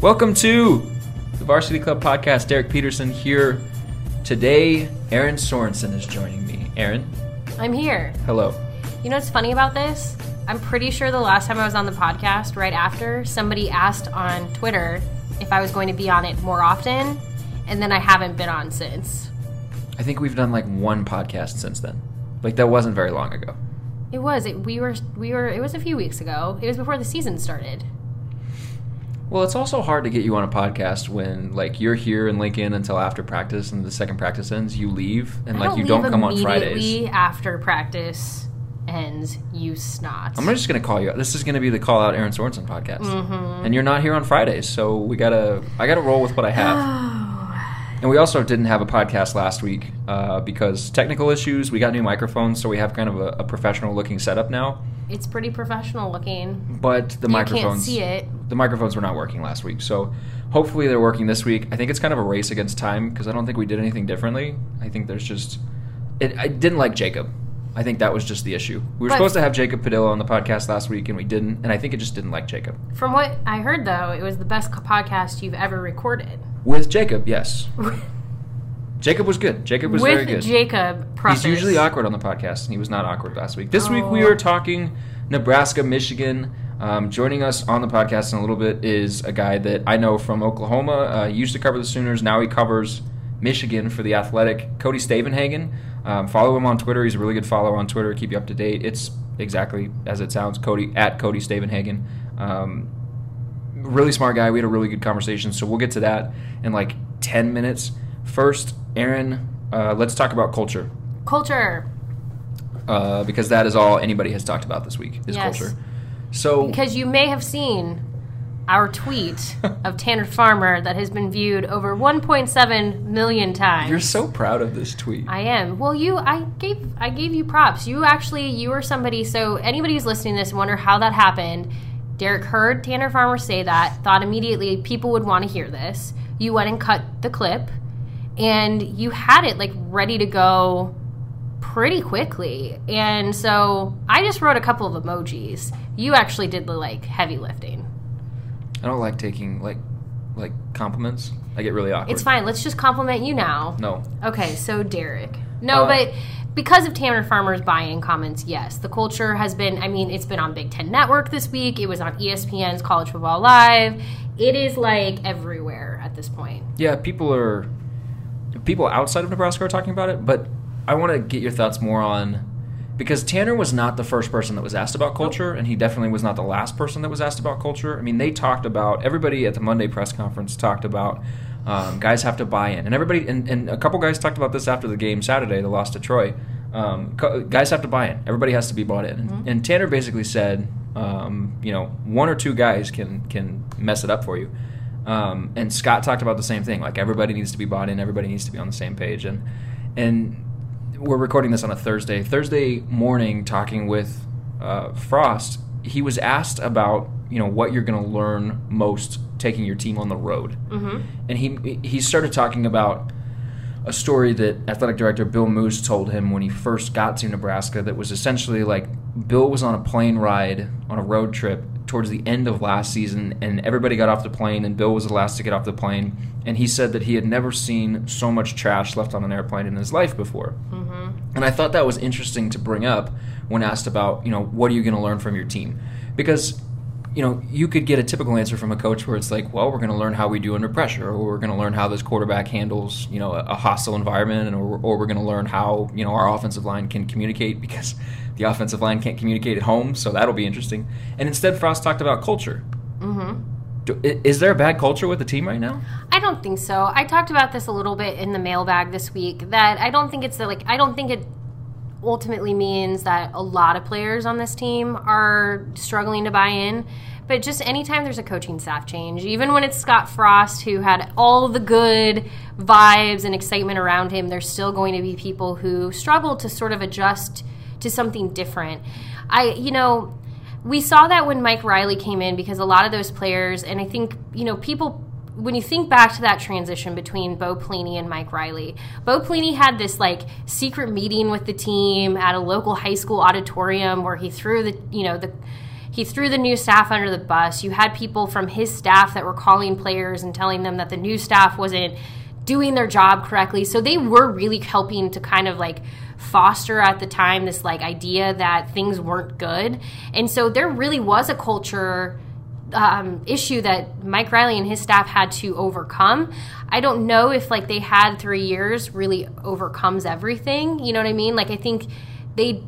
Welcome to the Varsity Club Podcast. Derek Peterson here. Today, Aaron Sorensen is joining me. Aaron, I'm here. hello. You know what's funny about this? I'm pretty sure the last time I was on the podcast, right after, somebody asked on Twitter if I was going to be on it more often, and then I haven't been on since. I think we've done like one podcast since then. Like that wasn't very long ago. It was. It, we were. We were. It was a few weeks ago. It was before the season started. Well, it's also hard to get you on a podcast when like you're here in Lincoln until after practice and the second practice ends, you leave and I like you don't come on Fridays. immediately after practice ends. You snot. I'm just gonna call you. out. This is gonna be the call out Aaron Sorensen podcast, Mm-hmm. and you're not here on Fridays, so we gotta. I gotta roll with what I have. And we also didn't have a podcast last week uh, because technical issues. We got new microphones, so we have kind of a, a professional looking setup now. It's pretty professional looking. But the You microphones, can't see it. the microphones were not working last week, so hopefully they're working this week. I think it's kind of a race against time because I don't think we did anything differently. I think there's just it. I didn't like Jacob. I think that was just the issue. We were But- supposed to have Jacob Padilla on the podcast last week, and we didn't. And I think it just didn't like Jacob. From what I heard, though, it was the best podcast you've ever recorded. With Jacob, yes. Jacob was good. Jacob was very good. Jacob Preface. He's usually awkward on the podcast, and he was not awkward last week. This week we Oh. are talking Nebraska, Michigan. Um, joining us on the podcast in a little bit is a guy that I know from Oklahoma. Uh, he used to cover the Sooners. Now he covers Michigan for the Athletic. Cody Stavenhagen. Um, follow him on Twitter. He's a really good follower on Twitter. Keep you up to date. It's exactly as it sounds. Cody at Cody Stavenhagen. Um, really smart guy. We had a really good conversation, so we'll get to that in like ten minutes. First, Aaron, uh, let's talk about culture Culture. uh, because that is all anybody has talked about this week is Yes. culture. So Because you may have seen our tweet of Tanner Farmer that has been viewed over 1.7 million times. you're so proud of this tweet. I am. Well, you, I gave, I gave you props. You actually, you were somebody. So anybody who's listening to this wonder how that happened. Derek heard Tanner Farmer say that, thought immediately people would want to hear this. You went and cut the clip, and you had it like ready to go pretty quickly. And so I just wrote a couple of emojis. You actually did the like heavy lifting. I don't like taking like like compliments. I get really awkward. It's fine. Let's just compliment you now. No, Okay, so Derek. No, Uh, but because of Tanner Farmer's buy-in comments, yes, the culture has been. I mean, it's been on Big Ten Network this week. It was on ESPN's College Football Live. It is like everywhere at this point. yeah, people are people outside of Nebraska are talking about it, but I want to get your thoughts more on because Tanner was not the first person that was asked about culture, and he definitely was not the last person that was asked about culture. I mean, they talked about everybody at the Monday press conference talked about um, guys have to buy in, and everybody and, and a couple guys talked about this after the game Saturday, the loss to Troy. Um, guys have to buy in. Everybody has to be bought in, and, and Tanner basically said, um, you know, one or two guys can can mess it up for you. Um, and Scott talked about the same thing. Like everybody needs to be bought in. Everybody needs to be on the same page. And and we're recording this on a Thursday. Thursday morning, talking with uh, Frost, he was asked about you know what you're going to learn most taking your team on the road, mm-hmm. and he he started talking about a story that athletic director Bill Moos told him when he first got to Nebraska that was essentially like Bill was on a plane ride on a road trip towards the end of last season and everybody got off the plane and Bill was the last to get off the plane and he said that he had never seen so much trash left on an airplane in his life before. Mm-hmm. And I thought that was interesting to bring up when asked about, you know, what are you going to learn from your team? Because, you know, you could get a typical answer from a coach where it's like, well, we're going to learn how we do under pressure, or we're going to learn how this quarterback handles, you know, a, hostile environment, and or, or we're going to learn how, you know, our offensive line can communicate because the offensive line can't communicate at home, so that'll be interesting. And instead, Frost talked about culture. Mm-hmm. Is there a bad culture with the team right now? I don't think so. I talked about this a little bit in the mailbag this week. That I don't think it's the, like I don't think it ultimately means that a lot of players on this team are struggling to buy in. But just anytime there's a coaching staff change, even when it's Scott Frost who had all the good vibes and excitement around him, there's still going to be people who struggle to sort of adjust to something different. I, you know, we saw that when Mike Riley came in because a lot of those players, and I think, you know, people when you think back to that transition between Bo Pelini and Mike Riley, Bo Pelini had this like secret meeting with the team at a local high school auditorium where he threw the you know the he threw the new staff under the bus. You had people from his staff that were calling players and telling them that the new staff wasn't doing their job correctly. So they were really helping to kind of like foster at the time this like idea that things weren't good. And so there really was a culture um, issue that Mike Riley and his staff had to overcome. I don't know if like they had three years really overcomes everything. You know what I mean? Like I think they.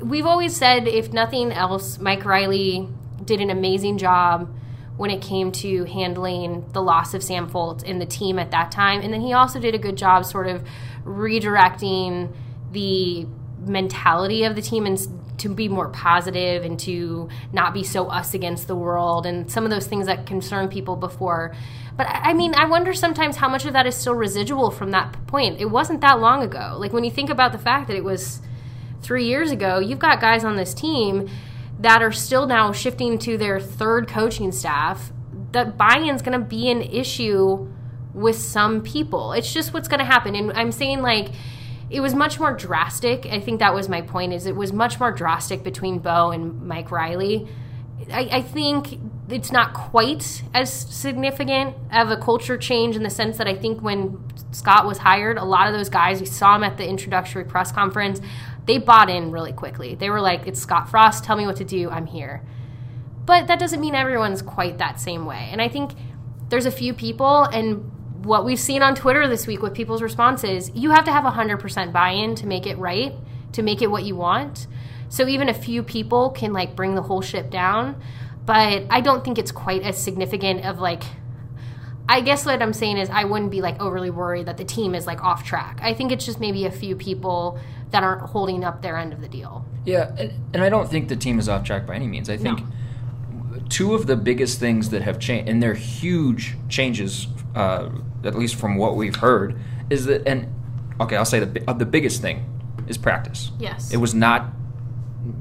We've always said if nothing else, Mike Riley did an amazing job when it came to handling the loss of Sam Foltz and the team at that time, and then he also did a good job sort of redirecting the mentality of the team and to be more positive and to not be so us against the world and some of those things that concern people before. But I mean, I wonder sometimes how much of that is still residual from that point. It wasn't that long ago. Like when you think about the fact that it was three years ago, you've got guys on this team that are still now shifting to their third coaching staff. That buy in is going to be an issue with some people. It's just what's going to happen. And I'm saying, like, it was much more drastic. I think that was my point. Is it was much more drastic between Bo and Mike Riley. I, I, think it's not quite as significant of a culture change in the sense that I think when Scott was hired, a lot of those guys we saw him at the introductory press conference. They bought in really quickly. They were like, "It's Scott Frost. Tell me what to do. I'm here." But that doesn't mean everyone's quite that same way. And I think there's a few people, and what we've seen on Twitter this week with people's responses, you have to have 100% buy in to make it right, to make it what you want. So even a few people can like bring the whole ship down. But I don't think it's quite as significant of like, I guess what I'm saying is I wouldn't be like overly worried that the team is like off track. I think it's just maybe a few people that aren't holding up their end of the deal. Yeah, and, I don't think the team is off track by any means. I think. No two of the biggest things that have changed, and they're huge changes, uh, at least from what we've heard, is that, and okay, I'll say the, uh, the biggest thing is practice. Yes. It was not,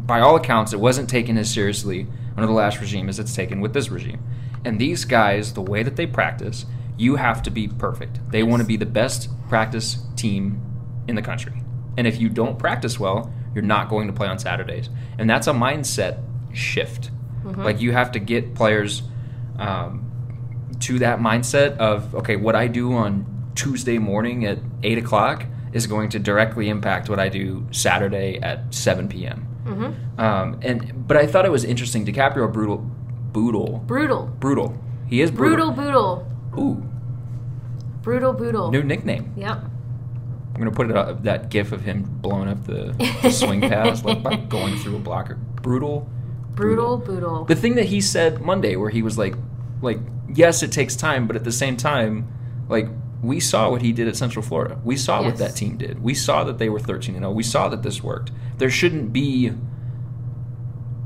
by all accounts, it wasn't taken as seriously under the last regime as it's taken with this regime. And these guys, the way that they practice, you have to be perfect. They yes. want to be the best practice team in the country. And if you don't practice well, you're not going to play on Saturdays. And that's a mindset shift Mm-hmm. Like you have to get players um, to that mindset of okay, what I do on Tuesday morning at eight o'clock is going to directly impact what I do Saturday at seven p.m. Mm-hmm. Um, and but I thought it was interesting. DiCaprio brutal, Bootle, brutal, brutal. He is brutal, brutal. Ooh, brutal, Bootle. New nickname. Yep. I'm gonna put it up, that gif of him blowing up the, the swing pass, like by going through a blocker. Brutal, brutal, brutal. The thing that he said Monday, where he was like, like, yes, it takes time, but at the same time, like, we saw what he did at Central Florida. We saw yes. what that team did. We saw that they were 13 and 0. We saw that this worked. There shouldn't be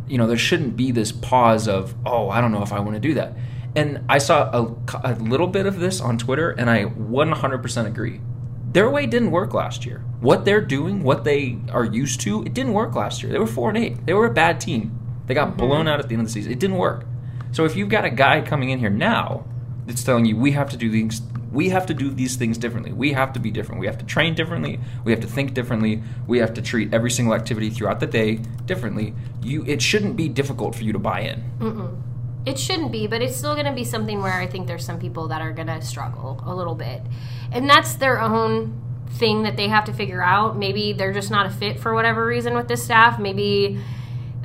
you know, there shouldn't be this pause of, "Oh, I don't know if I want to do that." And I saw a, a little bit of this on Twitter and I 100% agree. Their way didn't work last year. What they're doing, what they are used to, it didn't work last year. They were 4 and 8. They were a bad team. They got mm-hmm. blown out at the end of the season. It didn't work. So if you've got a guy coming in here now that's telling you we have to do these we have to do these things differently. We have to be different. We have to train differently. We have to think differently. We have to treat every single activity throughout the day differently. You it shouldn't be difficult for you to buy in. Mm-mm. It shouldn't be, but it's still going to be something where I think there's some people that are going to struggle a little bit. And that's their own thing that they have to figure out. Maybe they're just not a fit for whatever reason with this staff. Maybe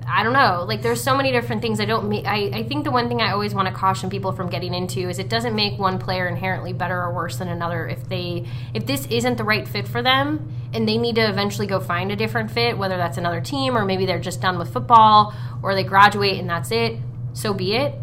I don't know. Like there's so many different things. I don't. I I think the one thing I always want to caution people from getting into is it doesn't make one player inherently better or worse than another. If they if this isn't the right fit for them and they need to eventually go find a different fit, whether that's another team or maybe they're just done with football or they graduate and that's it. So be it.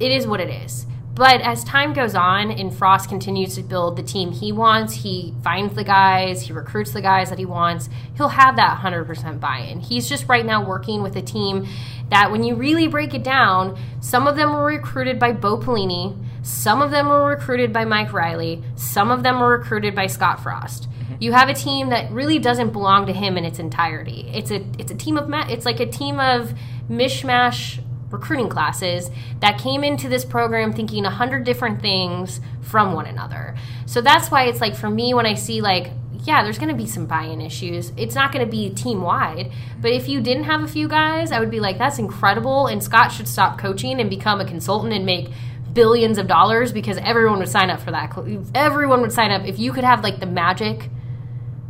It is what it is. But as time goes on and Frost continues to build the team he wants, he finds the guys, he recruits the guys that he wants, he'll have that 100% buy in. He's just right now working with a team that, when you really break it down, some of them were recruited by Bo Pelini, some of them were recruited by Mike Riley, some of them were recruited by Scott Frost. Mm-hmm. You have a team that really doesn't belong to him in its entirety. It's a it's a team of it's like a team of mishmash recruiting classes that came into this program thinking a hundred different things from one another. So that's why it's like for me when I see like yeah, there's going to be some buy-in issues. It's not going to be team wide, but if you didn't have a few guys, I would be like that's incredible and Scott should stop coaching and become a consultant and make billions of dollars because everyone would sign up for that. Everyone would sign up if you could have like the magic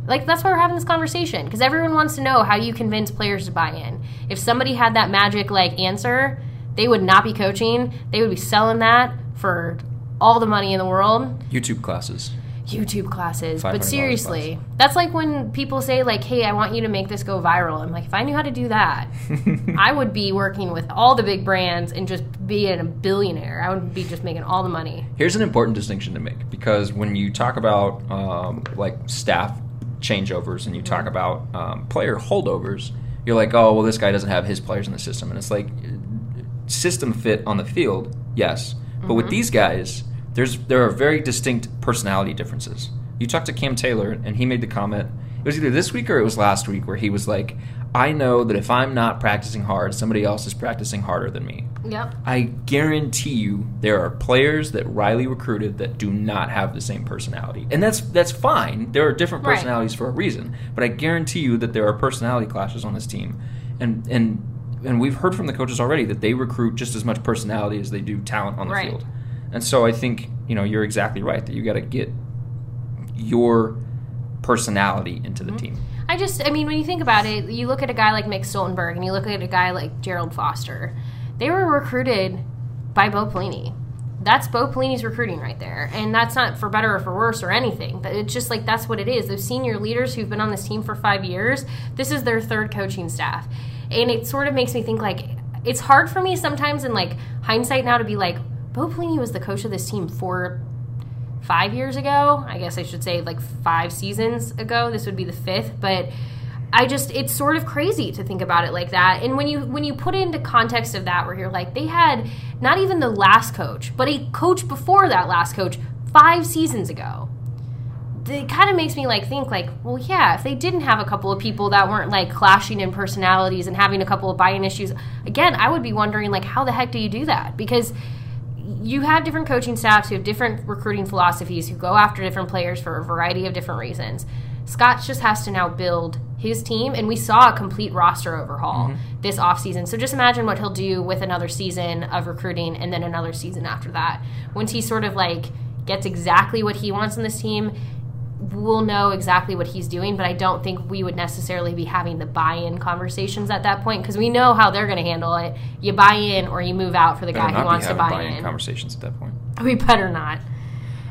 like that's why we're having this conversation because everyone wants to know how you convince players to buy in. If somebody had that magic like answer, they would not be coaching. They would be selling that for all the money in the world. YouTube classes. YouTube classes. But seriously, that's like when people say like, "Hey, I want you to make this go viral." I'm like, if I knew how to do that, I would be working with all the big brands and just being a billionaire. I would be just making all the money. Here's an important distinction to make because when you talk about um, like staff changeovers and you talk about um, player holdovers, you're like, oh, well, this guy doesn't have his players in the system. And it's like, system fit on the field, yes. But with these guys, there's there are very distinct personality differences. You talked to Cam Taylor, and he made the comment. It was either this week or it was last week where he was like, "I know that if I'm not practicing hard, somebody else is practicing harder than me." Yep. I guarantee you there are players that Riley recruited that do not have the same personality. And that's that's fine. There are different Right. personalities for a reason. But I guarantee you that there are personality clashes on this team. And and and we've heard from the coaches already that they recruit just as much personality as they do talent on the Right. field. And so I think, you know, you're exactly right that you got to get your personality into the mm-hmm. team. I just, I mean, when you think about it, you look at a guy like Mick Stoltenberg and you look at a guy like Gerald Foster. They were recruited by Bo Pelini. That's Bo Pelini's recruiting right there. And that's not for better or for worse or anything, but it's just like that's what it is. Those senior leaders who've been on this team for five years, this is their third coaching staff. And it sort of makes me think like, it's hard for me sometimes in like hindsight now to be like, Bo Pelini was the coach of this team for five years ago. I guess I should say like five seasons ago. This would be the fifth, but I just it's sort of crazy to think about it like that. And when you when you put it into context of that, where you're like they had not even the last coach, but a coach before that last coach five seasons ago. It kind of makes me like think like, well, yeah, if they didn't have a couple of people that weren't like clashing in personalities and having a couple of buy-in issues, again, I would be wondering like, how the heck do you do that? Because you have different coaching staffs who have different recruiting philosophies who go after different players for a variety of different reasons. Scott just has to now build his team, and we saw a complete roster overhaul mm-hmm. this offseason. So just imagine what he'll do with another season of recruiting and then another season after that. Once he sort of like gets exactly what he wants in this team, we'll know exactly what he's doing, but I don't think we would necessarily be having the buy-in conversations at that point because we know how they're going to handle it. You buy in or you move out for the Better guy who wants to buy in. conversations at that point. We better not.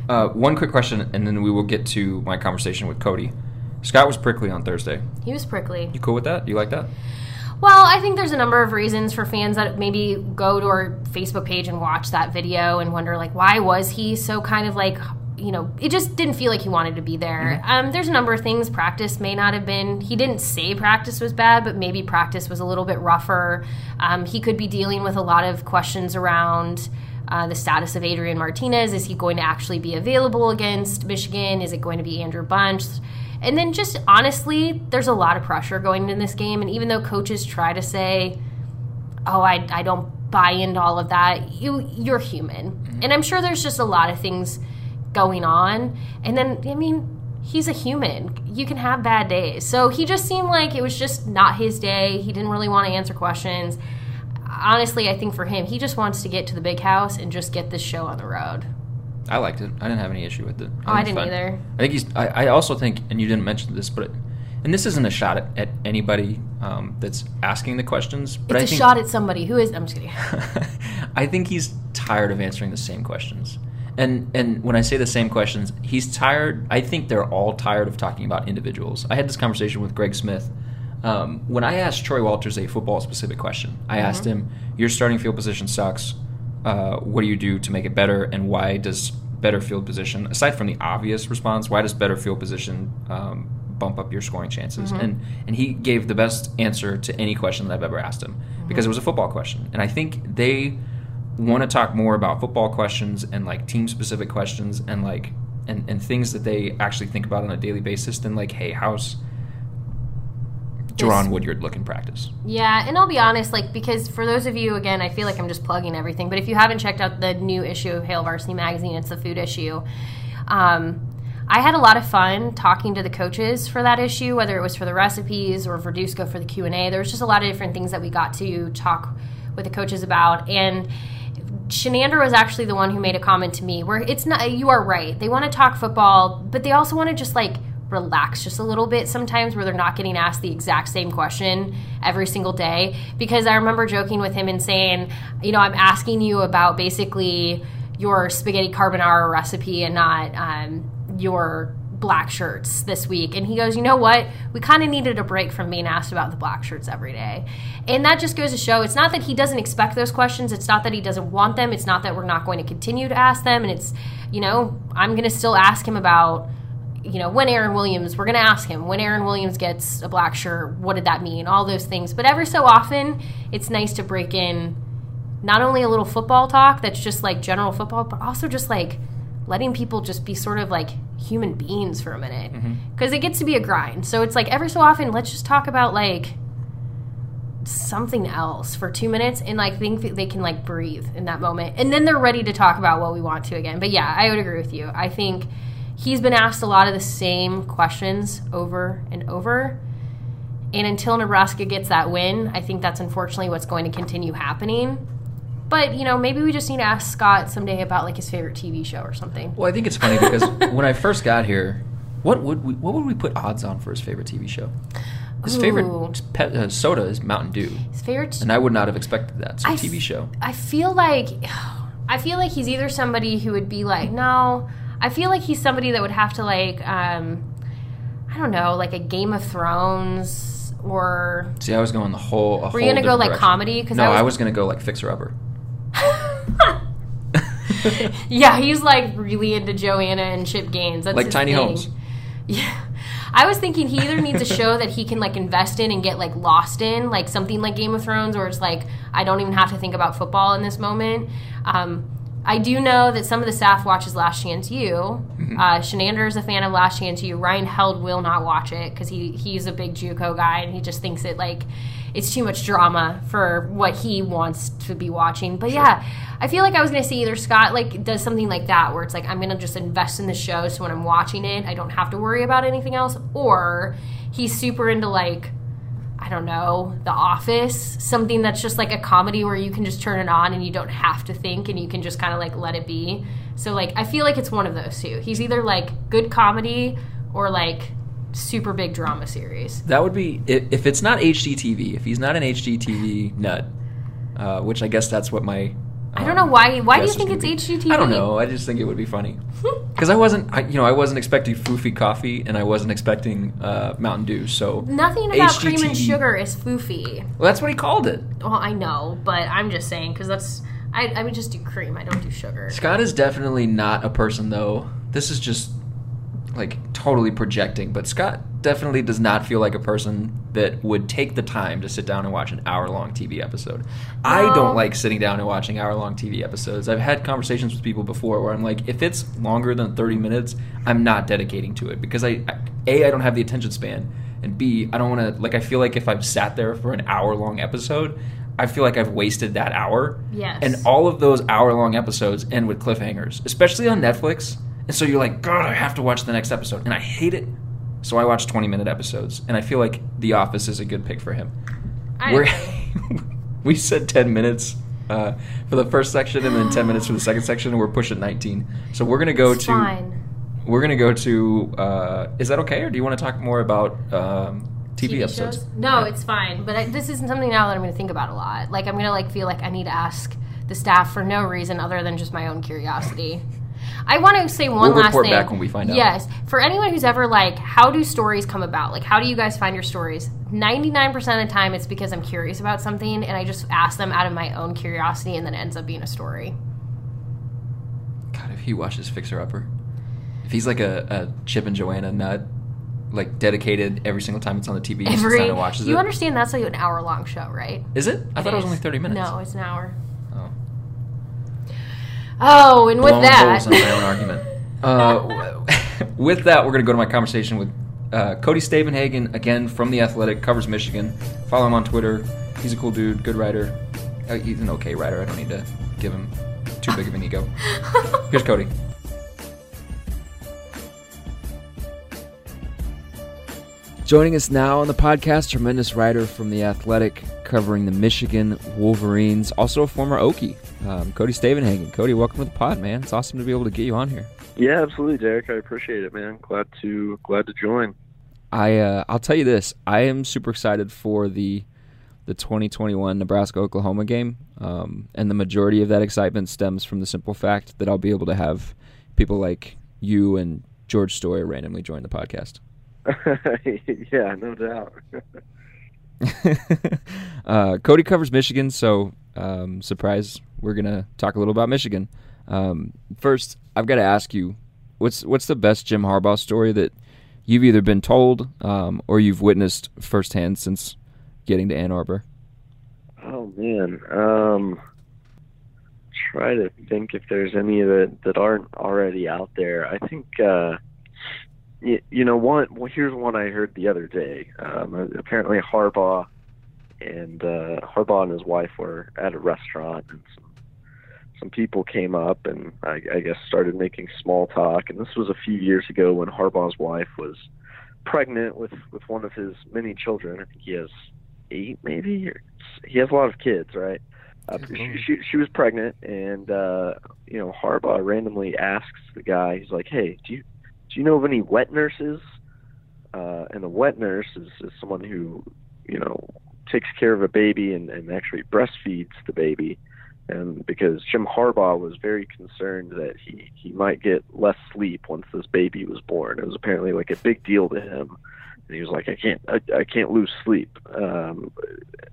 Uh, one quick question, and then we will get to my conversation with Cody. Scott was prickly on Thursday. He was prickly. You cool with that? You like that? Well, I think there's a number of reasons for fans that maybe go to our Facebook page and watch that video and wonder like why was he so kind of like you know it just didn't feel like he wanted to be there. Um, there's a number of things. Practice may not have been. He didn't say practice was bad, but maybe practice was a little bit rougher. Um, he could be dealing with a lot of questions around. Uh, the status of Adrian Martinez. Is he going to actually be available against Michigan? Is it going to be Andrew Bunch? And then just honestly, there's a lot of pressure going into this game. And even though coaches try to say, oh, I, I don't buy into all of that, you, you're human. And I'm sure there's just a lot of things going on. And then, I mean, he's a human. You can have bad days. So he just seemed like it was just not his day. He didn't really want to answer questions. Honestly, I think for him, he just wants to get to the big house and just get this show on the road. I liked it. I didn't have any issue with it. Oh, I think didn't fine. either. I think he's. I, I also think, and you didn't mention this, but and this isn't a shot at, at anybody um, that's asking the questions. But It's I a think, shot at somebody who is. I'm just kidding. I think he's tired of answering the same questions. And and when I say the same questions, he's tired. I think they're all tired of talking about individuals. I had this conversation with Greg Smith. Um, when I asked Troy Walters a football specific question, I asked him, "Your starting field position sucks. uh, what do you do to make it better, and why does better field position, aside from the obvious response, why does better field position um, bump up your scoring chances? And and he gave the best answer to any question that I've ever asked him because it was a football question, and I think they want to talk more about football questions and like team specific questions and like and, and things that they actually think about on a daily basis than like, hey, how's Jaron Woodyard look in practice? Yeah, and I'll be honest, like because for those of you, again, I feel like I'm just plugging everything. But if you haven't checked out the new issue of Hail Varsity Magazine, it's the food issue. Um, I had a lot of fun talking to the coaches for that issue, whether it was for the recipes or for Dusko for the Q and A. There was just a lot of different things that we got to talk with the coaches about, and Chinander was actually the one who made a comment to me where it's not. You are right. They want to talk football, but they also want to just like relax just a little bit sometimes where they're not getting asked the exact same question every single day because i remember joking with him and saying you know i'm asking you about basically your spaghetti carbonara recipe and not um, your black shirts this week and he goes you know what we kind of needed a break from being asked about the black shirts every day and that just goes to show it's not that he doesn't expect those questions it's not that he doesn't want them it's not that we're not going to continue to ask them and it's you know i'm going to still ask him about you know, when Aaron Williams, we're going to ask him when Aaron Williams gets a black shirt, what did that mean? All those things. But every so often, it's nice to break in not only a little football talk that's just like general football, but also just like letting people just be sort of like human beings for a minute. Mm-hmm. Because it gets to be a grind. So it's like every so often, let's just talk about like something else for two minutes and like think that they can like breathe in that moment. And then they're ready to talk about what we want to again. But yeah, I would agree with you. I think he's been asked a lot of the same questions over and over. And until Nebraska gets that win, I think that's unfortunately what's going to continue happening. But, you know, maybe we just need to ask Scott someday about like his favorite TV show or something. Well, I think it's funny because when I first got here, what would we what would we put odds on for his favorite TV show? His Ooh. favorite pet, uh, soda is Mountain Dew, His favorite and I would not have expected that. So I f- TV show. I feel like I feel like he's either somebody who would be like, no, I feel like he's somebody that would have to like um I don't know, like a Game of Thrones or See, I was going the whole. A Were you gonna go, like, direction. comedy? 'Cause no, I was- I was gonna go like Fixer Upper. Yeah, he's like really into Joanna and Chip Gaines. That's Like Tiny thing. Homes. Yeah. I was thinking he either needs a show that he can like invest in and get like lost in, like something like Game of Thrones, or it's like I don't even have to think about football in this moment. Um, I do know that some of the staff watches Last Chance U. Mm-hmm. Uh, Chinander is a fan of Last Chance U. Ryan Held will not watch it because he he's a big JUCO guy and he just thinks it like it's too much drama for what he wants to be watching. But yeah, I feel like I was gonna say either Scott like does something like that where it's like I'm gonna just invest in the show so when I'm watching it I don't have to worry about anything else, or he's super into like I don't know, The Office, something that's just like a comedy where you can just turn it on and you don't have to think and you can just kind of like let it be. So like I feel like it's one of those two. He's either like good comedy or like super big drama series. That would be if, if it's not HGTV. If he's not an HGTV nut, uh, which I guess that's what my. I don't know why. Why do you think it's be. HGTV? I don't know. I just think it would be funny because I wasn't. I, you know, I wasn't expecting Foofy coffee, and I wasn't expecting uh, Mountain Dew. So Nothing about cream and sugar is foofy. Well, that's what he called it. Well, I know, but I'm just saying because that's I, I would just do cream. I don't do sugar. Scott is definitely not a person, though. This is just like totally projecting, but Scott definitely does not feel like a person that would take the time to sit down and watch an hour long TV episode. I don't like sitting down and watching hour long TV episodes. I've had conversations with people before where I'm like, if it's longer than 30 minutes, I'm not dedicating to it because I, I A, I don't have the attention span, and B, I don't want to, like, I feel like if I've sat there for an hour long episode, I feel like I've wasted that hour. Yes. And all of those hour long episodes end with cliffhangers, especially on Netflix. And so you're like, God, I have to watch the next episode. And I hate it. So I watch 20 minute episodes. And I feel like The Office is a good pick for him. I We're, we said 10 minutes uh, for the first section and then 10 minutes for the second section. And we're pushing 19. So we're going to go It's to. fine. We're going to go to. Uh, is that okay? Or do you want to talk more about um, TV, episodes? shows? No, it's fine. But I, this isn't something now that I'm going to think about a lot. Like I'm going to like feel like I need to ask the staff for no reason other than just my own curiosity. I want to say one We'll last report thing. back when we find out. Yes, for anyone who's ever like, how do stories come about? Like, how do you guys find your stories? Ninety nine percent of the time, it's because I'm curious about something, and I just ask them out of my own curiosity, and then it ends up being a story. God, if he watches Fixer Upper, if he's like a, a Chip and Joanna nut, like dedicated every single time it's on the TV, Every watches you it. understand that's like an hour long show, right? Is it? I thought it was only thirty minutes. No, it's an hour. Oh. And with Blown that, holes in my own argument. Uh, with that, we're going to go to my conversation with uh, Cody Stavenhagen, again from The Athletic, covers Michigan. Follow him on Twitter. He's a cool dude, good writer. Uh, he's an okay writer. I don't need to give him too big of an ego. Here's Cody. Joining us now on the podcast, tremendous writer from The Athletic, covering the Michigan Wolverines, also a former Okie, um, Cody Stavenhagen. Cody, welcome to the pod, man. It's awesome to be able to get you on here. Yeah, absolutely, Derek. I appreciate it, man. Glad to glad to join. I uh, I'll tell you this. I am super excited for the the 2021 Nebraska Oklahoma game, um, and the majority of that excitement stems from the simple fact that I'll be able to have people like you and George Story randomly join the podcast. yeah, no doubt. uh, Cody covers Michigan, so um, surprise, we're gonna talk a little about Michigan. Um, first, I've got to ask you, what's what's the best Jim Harbaugh story that you've either been told um, or you've witnessed firsthand since getting to Ann Arbor? oh man, um, try to think if there's any that that aren't already out there. I think uh, you, you know one. Well, here's one I heard the other day. Um, apparently, Harbaugh and uh, Harbaugh and his wife were at a restaurant, and some some people came up and I, I guess started making small talk. And this was a few years ago when Harbaugh's wife was pregnant with with one of his many children. I think he has eight, maybe. Or, he has a lot of kids, right? Uh, she, she she was pregnant, and uh, you know Harbaugh randomly asks the guy. He's like, "Hey, do you do you know of any wet nurses?" Uh, and a wet nurse is, is someone who you know takes care of a baby and, and actually breastfeeds the baby and because Jim Harbaugh was very concerned that he he might get less sleep once this baby was born. It was apparently like a big deal to him. And he was like, I can't I, I can't lose sleep. Um,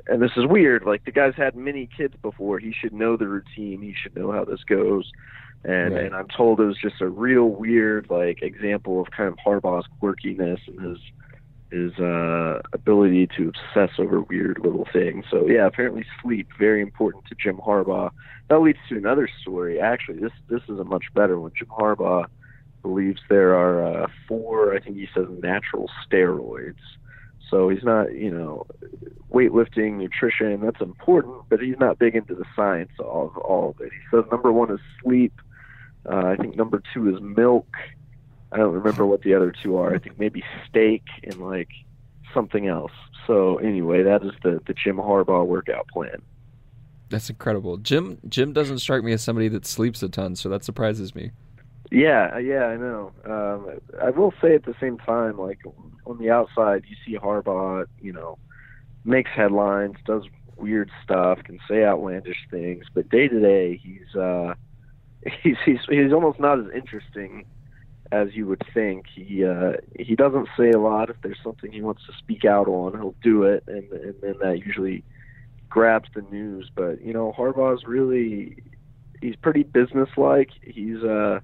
and this is weird. Like the guy's had many kids before. He should know the routine. He should know how this goes. And Right. and I'm told it was just a real weird like example of kind of Harbaugh's quirkiness and his his uh, ability to obsess over weird little things. So yeah, apparently sleep very important to Jim Harbaugh. That leads to another story. Actually, this this is a much better one. Jim Harbaugh believes there are uh, four, I think he says, natural steroids. So he's not, you know, weightlifting, nutrition. That's important, but he's not big into the science of all of it. He says number one is sleep. Uh, I think number two is milk. I don't remember what the other two are. I think maybe steak and like something else. So anyway, that is the the Jim Harbaugh workout plan. That's incredible. Jim Jim doesn't strike me as somebody that sleeps a ton, so that surprises me. Yeah, yeah, I know. Um, I will say at the same time, like on the outside, you see Harbaugh, you know, makes headlines, does weird stuff, can say outlandish things, but day to day, he's uh, he's he's he's almost not as interesting as you would think. He uh, he doesn't say a lot. If there's something he wants to speak out on, he'll do it, and and then that usually grabs the news. But you know, Harbaugh's really he's pretty businesslike. He's uh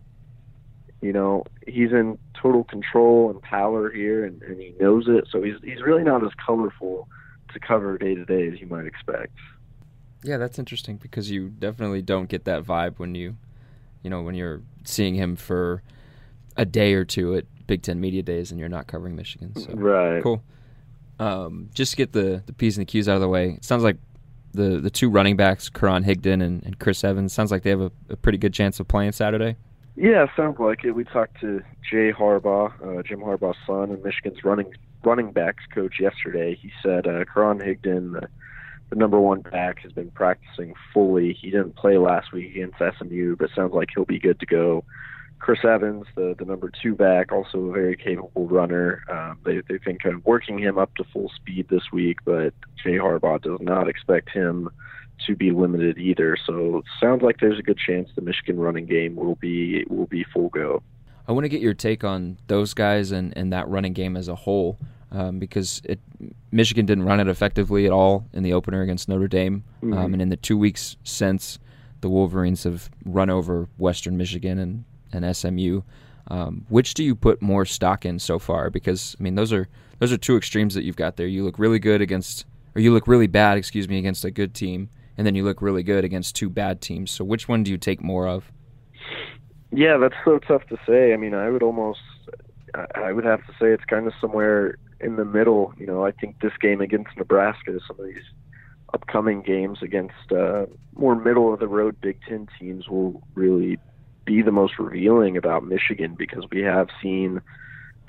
you know he's in total control and power here, and, and he knows it. So he's he's really not as colorful to cover day to day as you might expect. Yeah, that's interesting because you definitely don't get that vibe when you, you know, when you're seeing him for a day or two at Big Ten Media Days and you're not covering Michigan. So Right. cool. Um, just to get the the p's and the q's out of the way. It sounds like the the two running backs, Karan Higdon and, and Chris Evans, sounds like they have a, a pretty good chance of playing Saturday. Yeah, sounds like it. We talked to Jay Harbaugh, uh, Jim Harbaugh's son, and Michigan's running running backs coach yesterday. He said uh, Karan Higdon, the, the number one back, has been practicing fully. He didn't play last week against SMU, but sounds like he'll be good to go. Chris Evans, the the number two back, also a very capable runner. Um, they they think kind of working him up to full speed this week, but Jay Harbaugh does not expect him to be limited either. So sounds like there's a good chance the Michigan running game will be will be full go. I want to get your take on those guys and, and that running game as a whole, um, because it, Michigan didn't run it effectively at all in the opener against Notre Dame, Mm-hmm. um, and in the two weeks since, the Wolverines have run over Western Michigan and and SMU. Um, which do you put more stock in so far? Because I mean, those are those are two extremes that you've got there. You look really good against, or you look really bad, excuse me, against a good team, and then you look really good against two bad teams. So which one do you take more of? Yeah, that's so tough to say. I mean, I would almost, I I would have to say it's kind of somewhere in the middle. You know, I think this game against Nebraska, some of these upcoming games against uh, more middle of the road Big Ten teams will really be the most revealing about Michigan because we have seen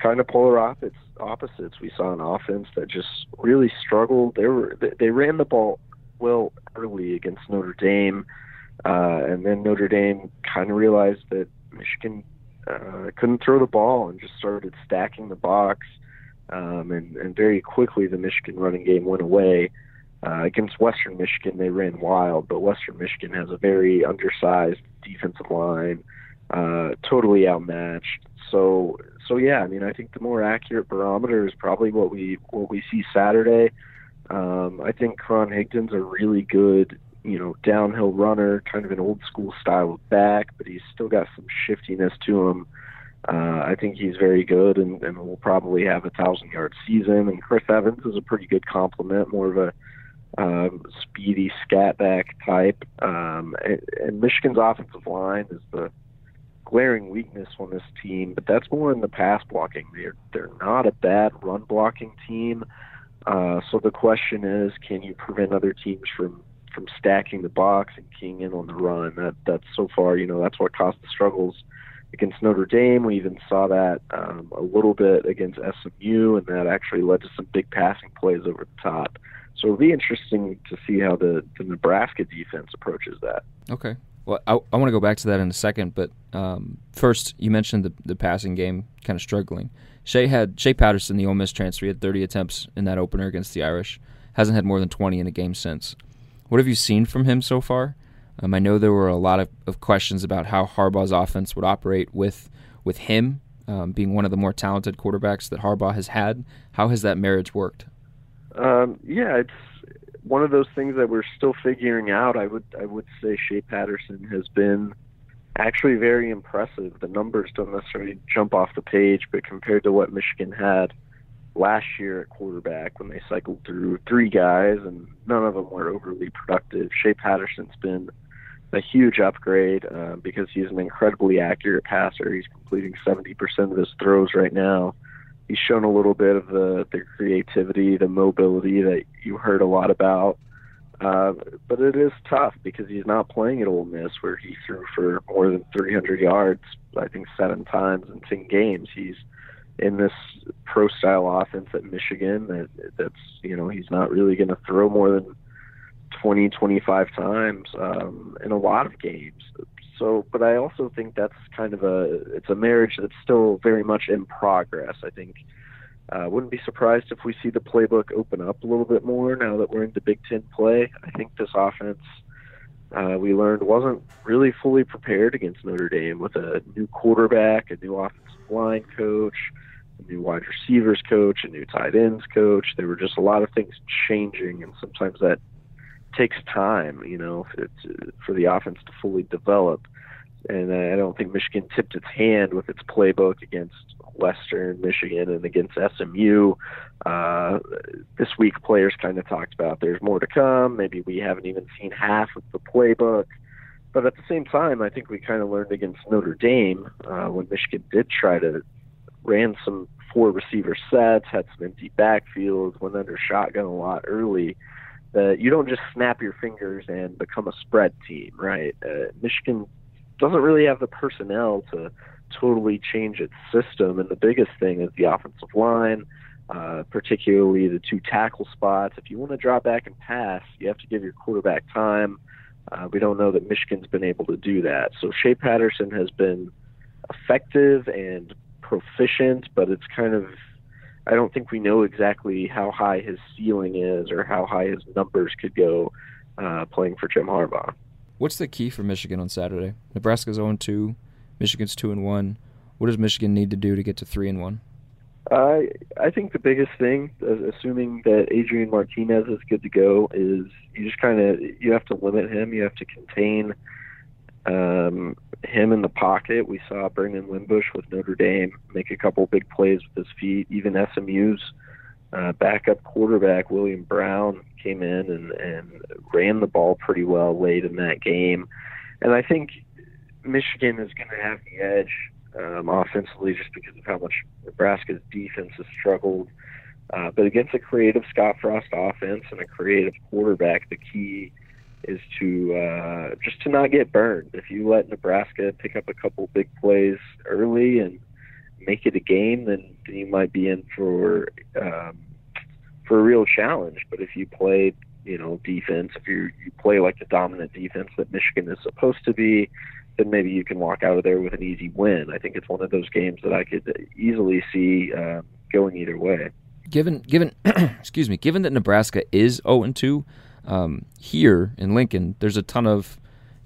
kind of polar opposites. Opposites. We saw an offense that just really struggled. They were they, they ran the ball well early against Notre Dame. Uh, and then Notre Dame kind of realized that Michigan uh, couldn't throw the ball and just started stacking the box. Um, and, and very quickly, the Michigan running game went away. Uh, against Western Michigan, they ran wild, but Western Michigan has a very undersized defensive line, uh, totally outmatched. So, so yeah, I mean, I think the more accurate barometer is probably what we what we see Saturday. Um, I think Karan Higdon's a really good you know, downhill runner, kind of an old school style back, but he's still got some shiftiness to him. Uh, I think he's very good and, and will probably have a thousand yard season. And Chris Evans is a pretty good complement, more of a um, speedy scat back type. Um, and, and Michigan's offensive line is the glaring weakness on this team, but that's more in the pass blocking. They're they're not a bad run blocking team. Uh, so the question is, can you prevent other teams from from stacking the box and keying in on the run. That that's so far, you know, that's what caused the struggles against Notre Dame. We even saw that um, a little bit against SMU, and that actually led to some big passing plays over the top. So it'll be interesting to see how the, the Nebraska defense approaches that. Okay. Well, I, I want to go back to that in a second, but um, first, you mentioned the, the passing game kind of struggling. Shea had Shea Patterson, the Ole Miss transfer, he had 30 attempts in that opener against the Irish. Hasn't had more than 20 in a game since. What have you seen from him so far? Um, I know there were a lot of, of, questions about how Harbaugh's offense would operate with with him um, being one of the more talented quarterbacks that Harbaugh has had. How has that marriage worked? Um, yeah, it's one of those things that we're still figuring out. I would I would say Shea Patterson has been actually very impressive. The numbers don't necessarily jump off the page, but compared to what Michigan had last year at quarterback when they cycled through three guys and none of them were overly productive. Shea Patterson's been a huge upgrade uh, because he's an incredibly accurate passer. He's completing 70% of his throws right now. He's shown a little bit of the, the creativity, the mobility that you heard a lot about. Uh, but it is tough because he's not playing at Ole Miss where he threw for more than 300 yards, I think seven times in 10 games. He's in this pro style offense at Michigan that that's you know he's not really going to throw more than 20 25 times um in a lot of games so but I also think that's kind of a it's a marriage that's still very much in progress I think uh, wouldn't be surprised if we see the playbook open up a little bit more now that we're into Big Ten play. I think this offense uh, we learned wasn't really fully prepared against Notre Dame with a new quarterback, a new offensive line coach, a new wide receivers coach, a new tight ends coach. There were just a lot of things changing, and sometimes that takes time, you know, to, for the offense to fully develop. And I don't think Michigan tipped its hand with its playbook against Western Michigan and against SMU. Uh, this week, players kind of talked about there's more to come. Maybe we haven't even seen half of the playbook. But at the same time, I think we kind of learned against Notre Dame uh, when Michigan did try to ran some four receiver sets, had some empty backfields, went under shotgun a lot early. That you don't just snap your fingers and become a spread team, right? Uh, Michigan doesn't really have the personnel to totally change its system, and the biggest thing is the offensive line, uh, particularly the two tackle spots. If you want to drop back and pass, you have to give your quarterback time. Uh, we don't know that Michigan's been able to do that. So Shea Patterson has been effective and proficient, but it's kind of I don't think we know exactly how high his ceiling is or how high his numbers could go uh, playing for Jim Harbaugh. What's the key for Michigan on Saturday? Nebraska's 0 2, Michigan's 2 and 1. What does Michigan need to do to get to 3 and 1? I I think the biggest thing, assuming that Adrian Martinez is good to go, is you just kind of you have to limit him. You have to contain um, him in the pocket. We saw Brandon Wimbush with Notre Dame make a couple big plays with his feet. Even SMU's uh, backup quarterback William Brown came in and, and ran the ball pretty well late in that game. And I think Michigan is going to have the edge um, offensively just because of how much Nebraska's defense has struggled. Uh, but against a creative Scott Frost offense and a creative quarterback, the key is to uh, just to not get burned. If you let Nebraska pick up a couple big plays early and make it a game, then, then you might be in for um, for a real challenge. But if you play, you know, defense, if you you play like the dominant defense that Michigan is supposed to be, then maybe you can walk out of there with an easy win. I think it's one of those games that I could easily see uh, going either way. Given given excuse me, given that Nebraska is 0 and 2 um, here in Lincoln, there's a ton of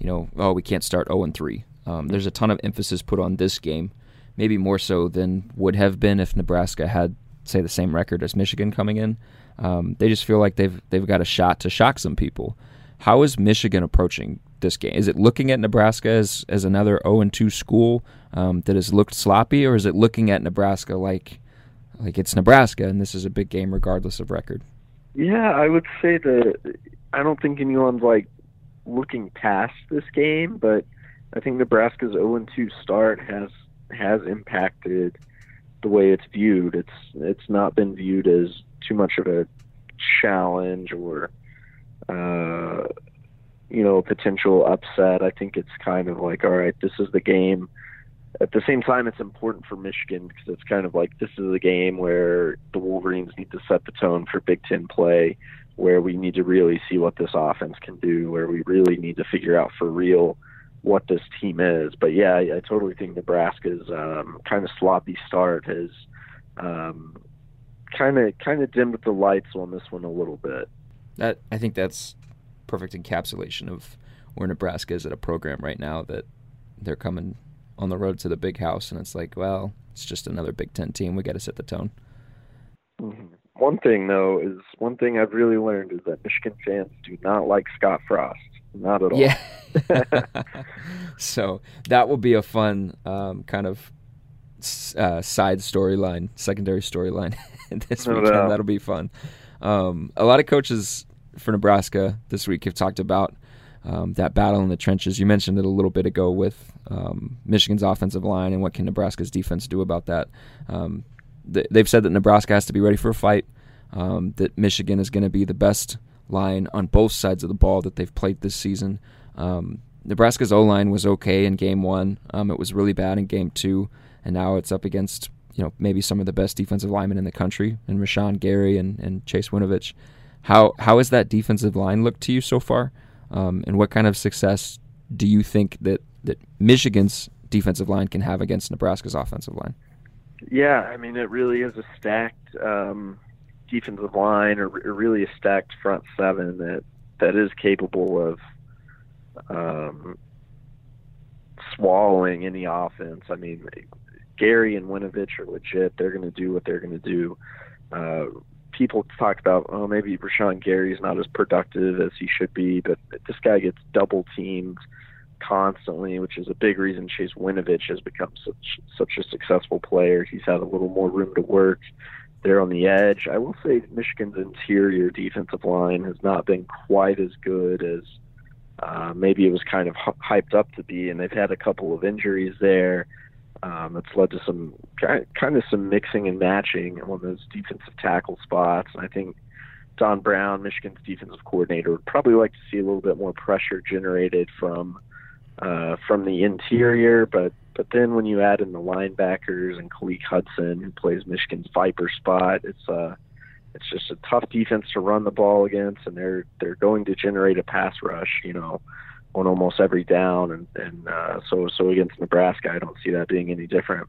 you know, oh, we can't start 0 and 3. Um, there's a ton of emphasis put on this game, maybe more so than would have been if Nebraska had say the same record as Michigan coming in. Um, they just feel like they've they've got a shot to shock some people. How is Michigan approaching this game? Is it looking at Nebraska as, as another 0 and 2 school um, that has looked sloppy, or is it looking at Nebraska like like it's Nebraska and this is a big game regardless of record? Yeah, I would say that I don't think anyone's like looking past this game, but I think Nebraska's 0 and 2 start has has impacted the way it's viewed. It's it's not been viewed as too much of a challenge or uh, you know potential upset. I think it's kind of like all right, this is the game. At the same time, it's important for Michigan because it's kind of like this is a game where the Wolverines need to set the tone for Big Ten play, where we need to really see what this offense can do, where we really need to figure out for real what this team is. But yeah, I, I totally think Nebraska's um, kind of sloppy start has um, kind of kind of dimmed the lights on this one a little bit. That I think that's perfect encapsulation of where Nebraska is at a program right now that they're coming on the road to the big house and it's like, well, it's just another Big Ten team. We got to set the tone. Mm-hmm. One thing though is one thing I've really learned is that Michigan fans do not like Scott Frost. Not at all. Yeah. so that will be a fun um, kind of uh, side storyline, secondary storyline this no weekend. Doubt. That'll be fun. Um, a lot of coaches for Nebraska this week have talked about um, that battle in the trenches. You mentioned it a little bit ago with um, Michigan's offensive line and what can Nebraska's defense do about that. Um, th- they've said that Nebraska has to be ready for a fight. Um, that Michigan is going to be the best line on both sides of the ball that they've played this season. Um, Nebraska's O line was okay in game one. Um, it was really bad in game two, and now it's up against you know maybe some of the best defensive linemen in the country, and Rashan Gary and, and Chase Winovich. How how has that defensive line looked to you so far, um, and what kind of success do you think that that Michigan's defensive line can have against Nebraska's offensive line? Yeah, I mean it really is a stacked um, defensive line or, really a stacked front seven that that is capable of um, swallowing any offense. I mean, Gary and Winovich are legit. They're going to do what they're going to do. Uh, people talk about, oh, maybe Rashan Gary's not as productive as he should be, but this guy gets double teamed constantly, which is a big reason Chase Winovich has become such such a successful player. He's had a little more room to work there on the edge. I will say Michigan's interior defensive line has not been quite as good as uh, maybe it was kind of hyped up to be, and they've had a couple of injuries there. Um, it's led to some kind of some mixing and matching on those defensive tackle spots. And I think Don Brown, Michigan's defensive coordinator, would probably like to see a little bit more pressure generated from uh, from the interior. But but then when you add in the linebackers and Khaleke Hudson, who plays Michigan's Viper spot, it's uh it's just a tough defense to run the ball against, and they're they're going to generate a pass rush, you know, on almost every down, and and uh, so so against Nebraska, I don't see that being any different.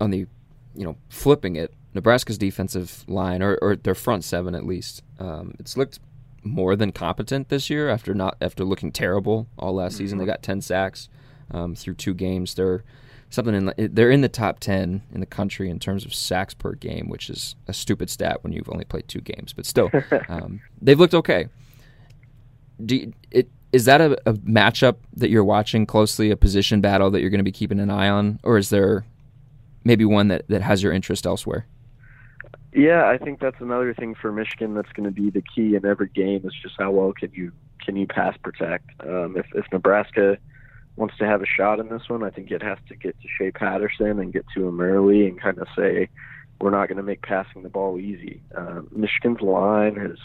On the, you know, flipping it, Nebraska's defensive line or, or their front seven at least, um, it's looked more than competent this year after not after looking terrible all last season. They got ten sacks um, through two games. They're something in the, they're in the top ten in the country in terms of sacks per game, which is a stupid stat when you've only played two games. But still, um, they've looked okay. Do you, it is that a, a matchup that you're watching closely, a position battle that you're going to be keeping an eye on, or is there maybe one that, that has your interest elsewhere? Yeah, I think that's another thing for Michigan that's going to be the key in every game is just how well can you can you pass protect. Um, if if Nebraska wants to have a shot in this one, I think it has to get to Shea Patterson and get to him early and kind of say we're not going to make passing the ball easy. Uh, Michigan's line has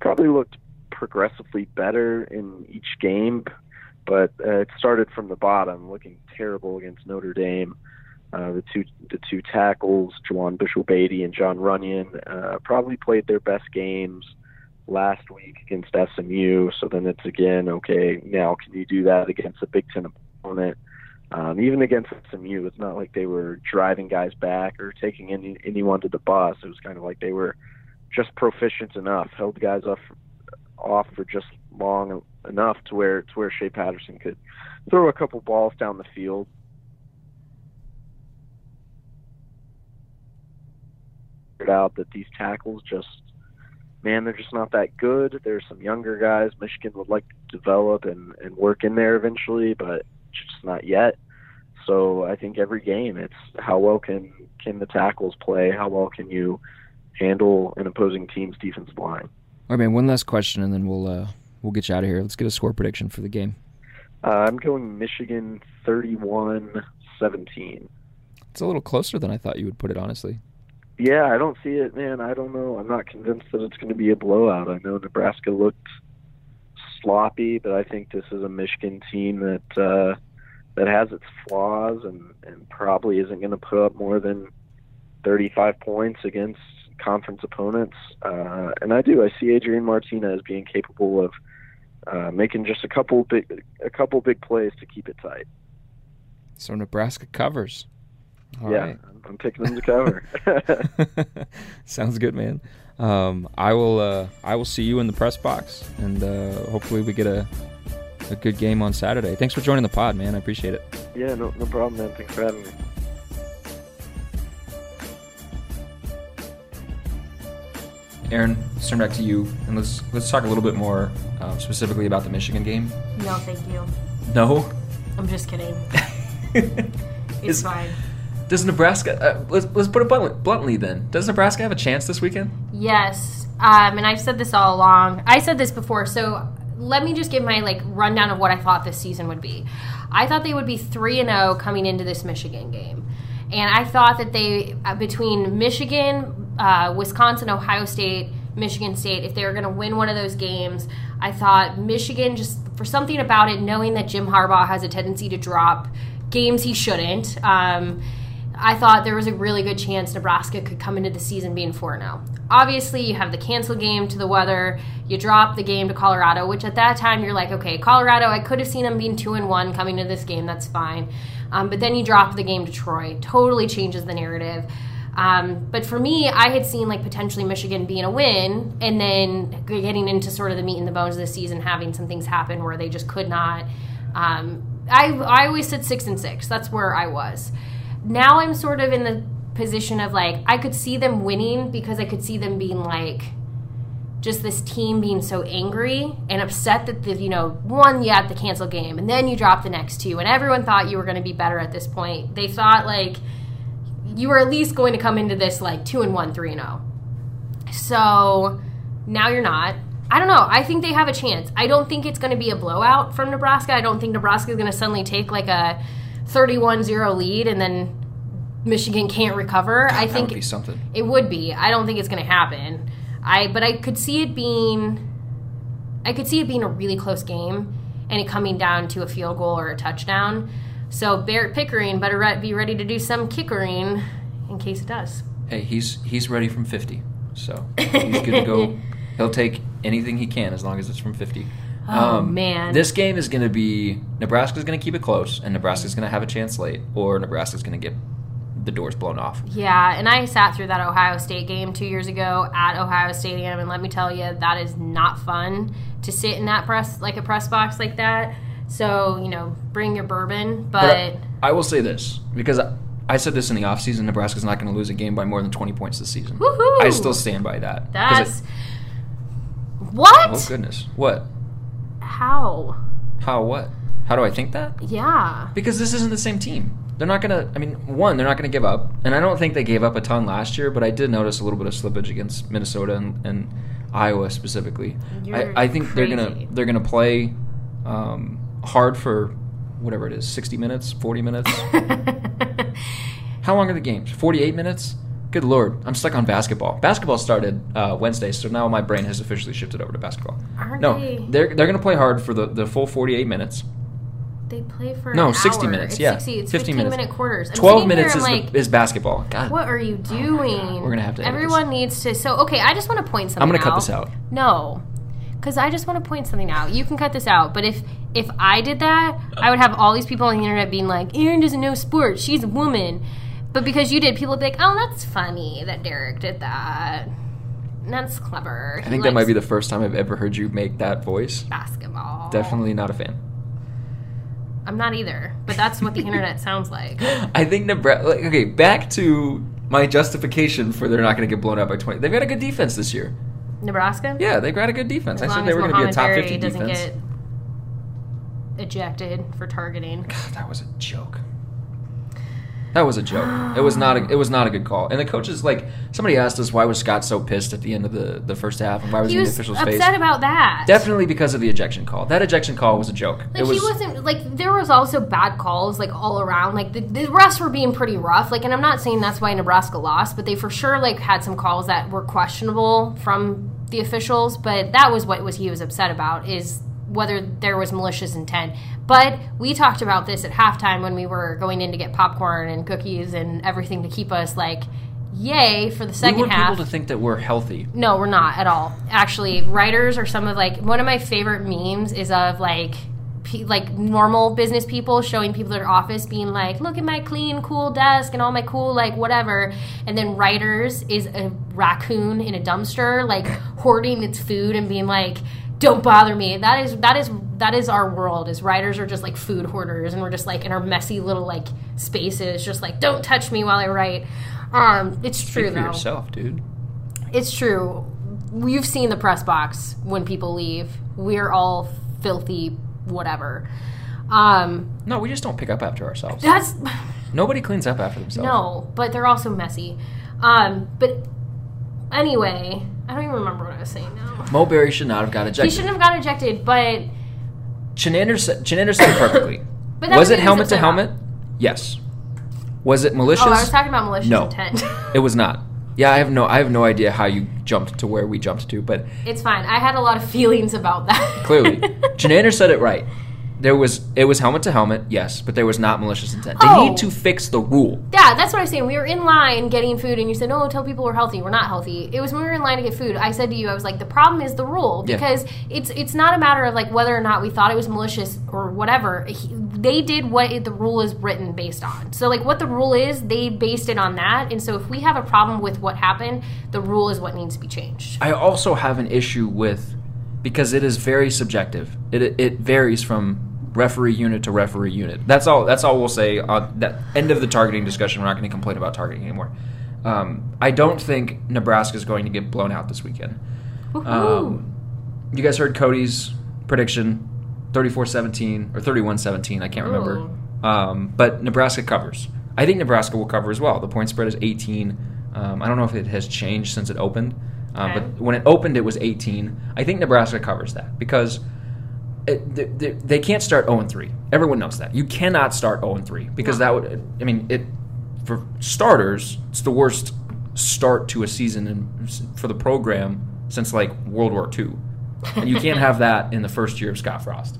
probably looked progressively better in each game, but uh, it started from the bottom, looking terrible against Notre Dame. Uh, the two the two tackles, Juwann Bushell-Beatty and Jon Runyan, uh, probably played their best games last week against SMU. So then it's again okay. Now can you do that against a Big Ten opponent? Um, even against SMU, it's not like they were driving guys back or taking any anyone to the bus. It was kind of like they were just proficient enough, held guys off off for just long enough to where to where Shea Patterson could throw a couple balls down the field. Out that these tackles just man, they're just not that good. There's some younger guys Michigan would like to develop and, and work in there eventually, but just not yet. So I think every game it's how well can can the tackles play? How well can you handle an opposing team's defensive line? All right, man. One last question, and then we'll uh, we'll get you out of here. Let's get a score prediction for the game. Uh, I'm going Michigan 31-17. It's a little closer than I thought you would put it, honestly. Yeah, I don't see it, man. I don't know. I'm not convinced that it's going to be a blowout. I know Nebraska looked sloppy, but I think this is a Michigan team that uh, that has its flaws and and probably isn't going to put up more than 35 points against conference opponents. Uh, and I do. I see Adrian Martinez being capable of uh, making just a couple big a couple big plays to keep it tight. So Nebraska covers. All yeah, right. I'm picking them to cover. Sounds good, man. Um, I will. Uh, I will see you in the press box, and uh, hopefully we get a a good game on Saturday. Thanks for joining the pod, man. I appreciate it. yeah, no, no problem, man. Thanks for having me. Erin, let's turn back to you, and let's let's talk a little bit more um, specifically about the Michigan game. No, thank you. No, I'm just kidding. It's Is- fine. does Nebraska? Uh, let's let's put it bluntly, bluntly. Then, does Nebraska have a chance this weekend? Yes, um, and I've said this all along. I said this before, so let me just give my like rundown of what I thought this season would be. I thought they would be three and zero coming into this Michigan game, and I thought that they uh, between Michigan, uh, Wisconsin, Ohio State, Michigan State, if they were going to win one of those games, I thought Michigan just for something about it, knowing that Jim Harbaugh has a tendency to drop games he shouldn't. Um, I thought there was a really good chance Nebraska could come into the season being 4 0. Obviously, you have the cancel game to the weather. You drop the game to Colorado, which at that time you're like, okay, Colorado, I could have seen them being 2 and 1 coming to this game. That's fine. Um, but then you drop the game to Troy. Totally changes the narrative. Um, but for me, I had seen like potentially Michigan being a win and then getting into sort of the meat and the bones of the season, having some things happen where they just could not. Um, I, I always said six and six. That's where I was now I'm sort of in the position of like I could see them winning because I could see them being like just this team being so angry and upset that the you know one you had the cancel game and then you drop the next two and everyone thought you were going to be better at this point. They thought like you were at least going to come into this like two and one, three and zero. So now you're not. I don't know. I think they have a chance. I don't think it's going to be a blowout from Nebraska. I don't think Nebraska is going to suddenly take like a 31-0 lead and then Michigan can't recover. I that think would be something. it would be. I don't think it's going to happen. I but I could see it being I could see it being a really close game and it coming down to a field goal or a touchdown. So Barrett Pickering better be ready to do some kickering in case it does. Hey, he's he's ready from 50, so he's to go. He'll take anything he can as long as it's from 50. Oh, um, man. This game is going to be Nebraska's going to keep it close, and Nebraska's going to have a chance late, or Nebraska's going to get the doors blown off. Yeah, and I sat through that Ohio State game two years ago at Ohio Stadium, and let me tell you, that is not fun to sit in that press like a press box like that. So you know, bring your bourbon, but, But I, I will say this because I, I said this in the offseason Nebraska's not going to lose a game by more than 20 points this season. Woohoo! I still stand by that. that's it- what? oh, goodness. What? How? How what? How do I think that? Yeah. Because this isn't the same team. They're not going to, I mean, one, they're not going to give up. And I don't think they gave up a ton last year, but I did notice a little bit of slippage against Minnesota and, and Iowa specifically. I, I think they're gonna they're going to play um, hard for whatever it is, 60 minutes, 40 minutes. How long are the games? 48 minutes? Good lord, I'm stuck on basketball. Basketball started uh, Wednesday, so now my brain has officially shifted over to basketball. Aren't no, they? they're they're going to play hard for the, the full 48 minutes. They play for No, an 60 hour. minutes. It's yeah, 60, it's 15 15 minutes. minute quarters. I'm 12 minutes is, like, the, is basketball. God, What are you doing? We're gonna have to edit this. Everyone needs to. So okay, I just want to point something. I'm going to cut this out. No, because I just want to point something out. You can cut this out, but if if I did that, I would have all these people on the internet being like, "Erin doesn't know sports. She's a woman." But because you did, people would be like, "Oh, that's funny that Derek did that. That's clever." I think that might be the first time I've ever heard you make that voice. basketball. Definitely not a fan. I'm not either, but that's what the internet sounds like. I think Nebraska. Like, okay, back to my justification for they're not going to get blown out by 20. They've got a good defense this year. Nebraska. Yeah, they've got a good defense. As I said they were going to be a top Barry 50 doesn't get ejected for targeting. God, that was a joke. That was a joke. It was not. A, it was not a good call. And the coaches, like somebody asked us, why was Scott so pissed at the end of the, the first half, and why was He in the was official's upset face? about that. Definitely because of the ejection call. That ejection call was a joke. Like it was. he wasn't like there was also bad calls like all around. Like the, the refs were being pretty rough. Like, and I'm not saying that's why Nebraska lost, but they for sure like had some calls that were questionable from the officials. But that was what was he was upset about is whether there was malicious intent. But we talked about this at halftime when we were going in to get popcorn and cookies and everything to keep us like yay for the second we want half. people to think that we're healthy. No, we're not at all. Actually, writers are some of like one of my favorite memes is of like pe- like normal business people showing people their office being like, "Look at my clean, cool desk and all my cool like whatever." And then writers is a raccoon in a dumpster like hoarding its food and being like, "Don't bother me." That is that is that is our world. Is writers are just like food hoarders and we're just like in our messy little like spaces just like, "Don't touch me while I write." Um, it's true Speak for though. yourself, dude. It's true. You've seen the press box when people leave. We're all filthy, whatever. Um, No, we just don't pick up after ourselves. that's Nobody cleans up after themselves. no, but they're also messy. Um, but anyway, I don't even remember what I was saying now. Mo Barry should not have got ejected. He shouldn't have got ejected, but Chinander said, Chinander said it perfectly. but that was it helmet to helmet? Yes. Was it malicious? Oh, I was talking about malicious no, intent. it was not. Yeah, I have no, I have no idea how you jumped to where we jumped to, but it's fine. I had a lot of feelings about that. clearly, Chinander said it right. There was, it was helmet to helmet, yes, but there was not malicious intent. They Oh. need to oh. fix the rule. Yeah, that's what I was saying. We were in line getting food, and you said, "No, tell people we're healthy. We're not healthy." It was when we were in line to get food. I said to you, "I was like, the problem is the rule Yeah. because it's it's not a matter of like whether or not we thought it was malicious or whatever. He, they did what it, the rule is written based on. So like what the rule is, they based it on that. And so if we have a problem with what happened, the rule is what needs to be changed. I also have an issue with because it is very subjective. It it varies from referee unit to referee unit. That's all. That's all we'll say on that end of the targeting discussion. We're not going to complain about targeting anymore. Um, I don't think Nebraska is going to get blown out this weekend. Um, you guys heard Cody's prediction 34-17 or 31-17, I can't remember. Um, but Nebraska covers. I think Nebraska will cover as well. The point spread is 18. Um, I don't know if it has changed since it opened. Um, Okay. But when it opened, it was 18. I think Nebraska covers that because it, they, can't start 0 3. Everyone knows that. You cannot start 0 3 because that would, I mean, it for starters, it's the worst start to a season in, for the program since like World War II. And you can't have that in the first year of Scott Frost.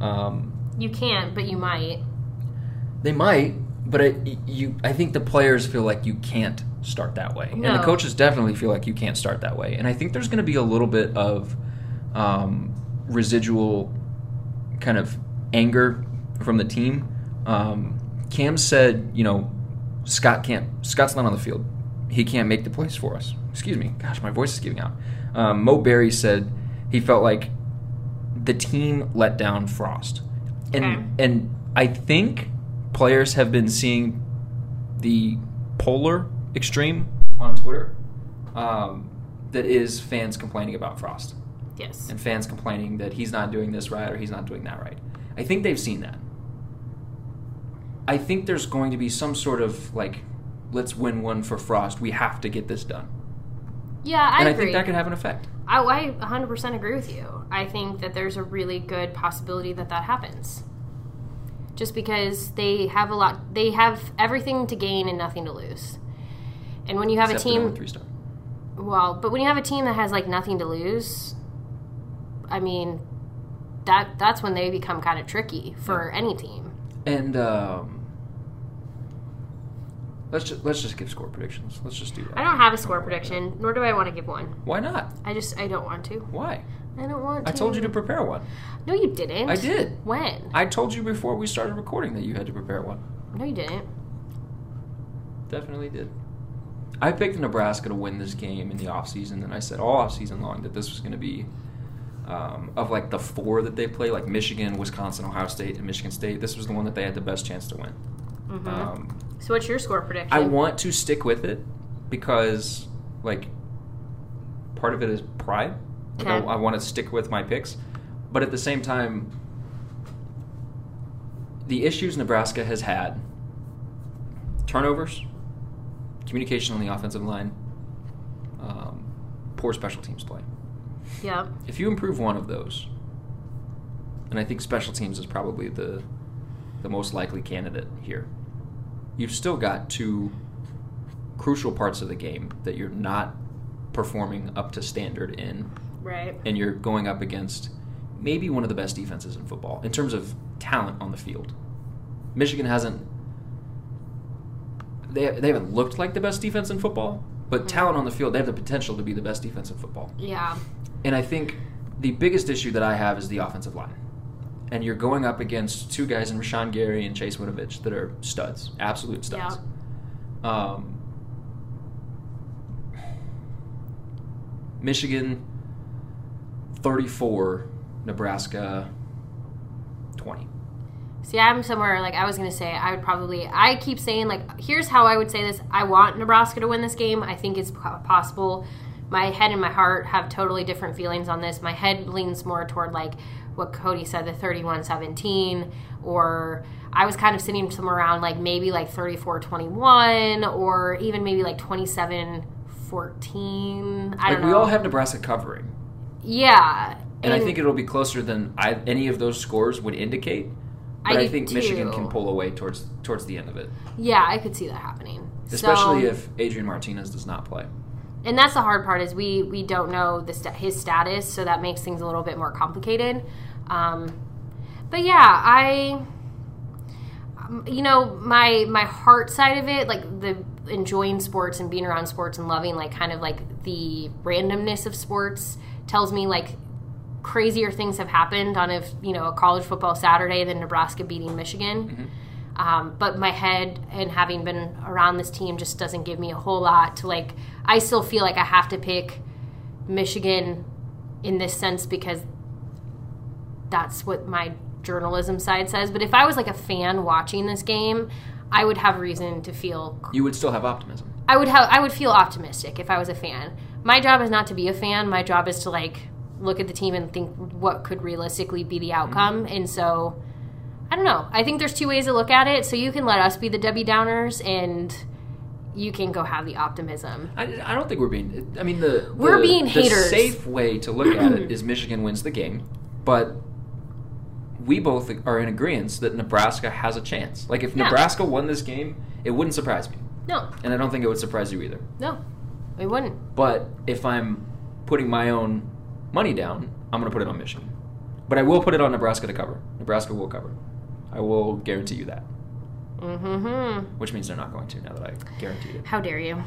Um, You can't, but you might. they might, but it, you, I think the players feel like you can't start that way, and the coaches definitely feel like you can't start that way. And I think there's going to be a little bit of um, residual kind of anger from the team. Um, Cam said, you know, Scott can't. Scott's not on the field. He can't make the plays for us. Excuse me. Gosh, my voice is giving out. Um, Mo Barry said he felt like the team let down Frost, and and I think players have been seeing the polar extreme on Twitter. Um, that is fans complaining about Frost Yes. and fans complaining that he's not doing this right or he's not doing that right. I think they've seen that. I think there's going to be some sort of like, let's win one for Frost. We have to get this done. Yeah, I and I think that could have an effect. I, I 100% agree with you. I think that there's a really good possibility that that happens. Just because they have a lot, they have everything to gain and nothing to lose. And when you have Except a team, three star. well, but when you have a team that has like nothing to lose, I mean, that that's when they become kind of tricky for any team. And um, let's just let's just give score predictions. Let's just do that. I don't have a score prediction, nor do I want to give one. Why not? I just I don't want to. Why? I don't want to. I told you to prepare one. No, you didn't. I did. When? I told you before we started recording that you had to prepare one. no, you didn't. Definitely did. I picked Nebraska to win this game in the offseason, and I said all offseason long that this was going to be um, of like the four that they play, like Michigan, Wisconsin, Ohio State, and Michigan State. This was the one that they had the best chance to win. Um, So what's your score prediction? I want to stick with it because, like, part of it is pride. Like I, I want to stick with my picks, but at the same time, the issues Nebraska has had turnovers, communication on the offensive line, um, poor special teams play. Yep. If you improve one of those, and I think special teams is probably the the most likely candidate here, you've still got two crucial parts of the game that you're not performing up to standard in, Right. and you're going up against maybe one of the best defenses in football in terms of talent on the field. Michigan hasn't they, they haven't looked like the best defense in football, but talent on the field, they have the potential to be the best defense in football. Yeah. And I think the biggest issue that I have is the offensive line. And you're going up against two guys in Rashan Gary and Chase Winovich that are studs, absolute studs. Yeah. Um, Michigan 34, Nebraska 20. See, I'm somewhere like I was gonna say. I would probably. I keep saying like, here's how I would say this. I want Nebraska to win this game. I think it's possible. My head and my heart have totally different feelings on this. My head leans more toward like what Cody said, the 31-17, or I was kind of sitting somewhere around like maybe like 34-21, or even maybe like 27-14. I Like don't know. we all have Nebraska covering. yeah, And I think it'll be closer than I, any of those scores would indicate. But I I, think Michigan can pull away towards towards the end of it, yeah, I could see that happening. especially So- if Adrian Martinez does not play. and that's the hard part is we we don't know the sta- his status, so that makes things a little bit more complicated. Um, but yeah, I, um, you know, my my heart side of it, like the enjoying sports and being around sports and loving like kind of like the randomness of sports tells me like crazier things have happened on a you know a college football Saturday than Nebraska beating Michigan. Um, but my head and having been around this team just doesn't give me a whole lot to like. I still feel like I have to pick Michigan in this sense because that's what my journalism side says. But if I was like a fan watching this game, I would have reason to feel You would still have optimism. I would have I would feel optimistic if I was a fan. My job is not to be a fan. My job is to like look at the team and think what could realistically be the outcome. Mm-hmm. And so I don't know. I think there's two ways to look at it. So you can let us be the Debbie Downers and you can go have the optimism. I, I don't think we're being. I mean, the We're being the haters. safe way to look at it is Michigan wins the game, but we both are in agreement that Nebraska has a chance. Like if Yeah. Nebraska won this game, it wouldn't surprise me, No, and I don't think it would surprise you either. no, we wouldn't. But if I'm putting my own money down, I'm going to put it on Michigan. But I will put it on Nebraska to cover. Nebraska will cover. I will guarantee you that. Mm-hmm. Which means they're not going to now that I guaranteed it. How dare you?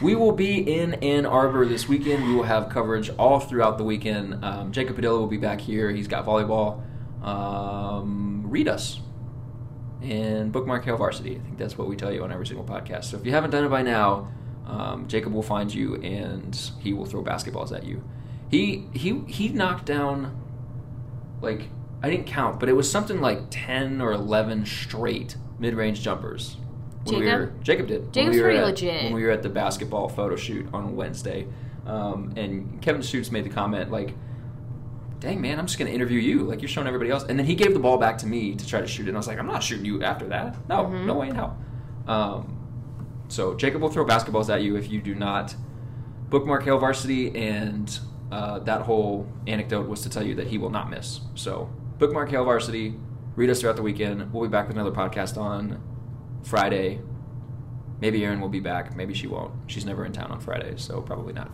We will be in Ann Arbor this weekend. We will have coverage all throughout the weekend. Um, Jacob Padilla will be back here. He's got volleyball. Um, read us. and bookmark Hail Varsity. I think that's what we tell you on every single podcast. So if you haven't done it by now, um, Jacob will find you and he will throw basketballs at you. He he he knocked down like I didn't count, but it was something like ten or eleven straight mid-range jumpers. when we Jacob? were- Jacob did. Jacob's we were pretty at- legit. When we were at the basketball photo shoot on Wednesday, um, and Kevin Shoots made the comment like, "Dang man, I'm just gonna interview you. Like you're showing everybody else." And then he gave the ball back to me to try to shoot it. And I was like, "I'm not shooting you after that. No, Mm-hmm. no way in hell." Um, so Jacob will throw basketballs at you if you do not bookmark Hail Varsity, and uh, that whole anecdote was to tell you that he will not miss. So bookmark Hail Varsity, read us throughout the weekend. We'll be back with another podcast on Friday. Maybe Erin will be back. Maybe she won't. She's never in town on Fridays, so probably not.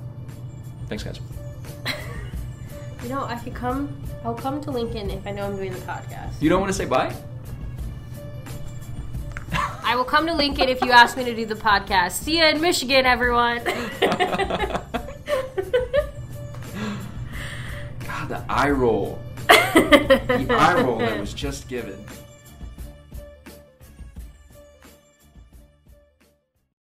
Thanks, guys. You know, I could come. I'll come to Lincoln if I know I'm doing the podcast. You don't want to say bye? I will come to Lincoln if you ask me to do the podcast. See you in Michigan, everyone. God, the eye roll. The eye roll that was just given.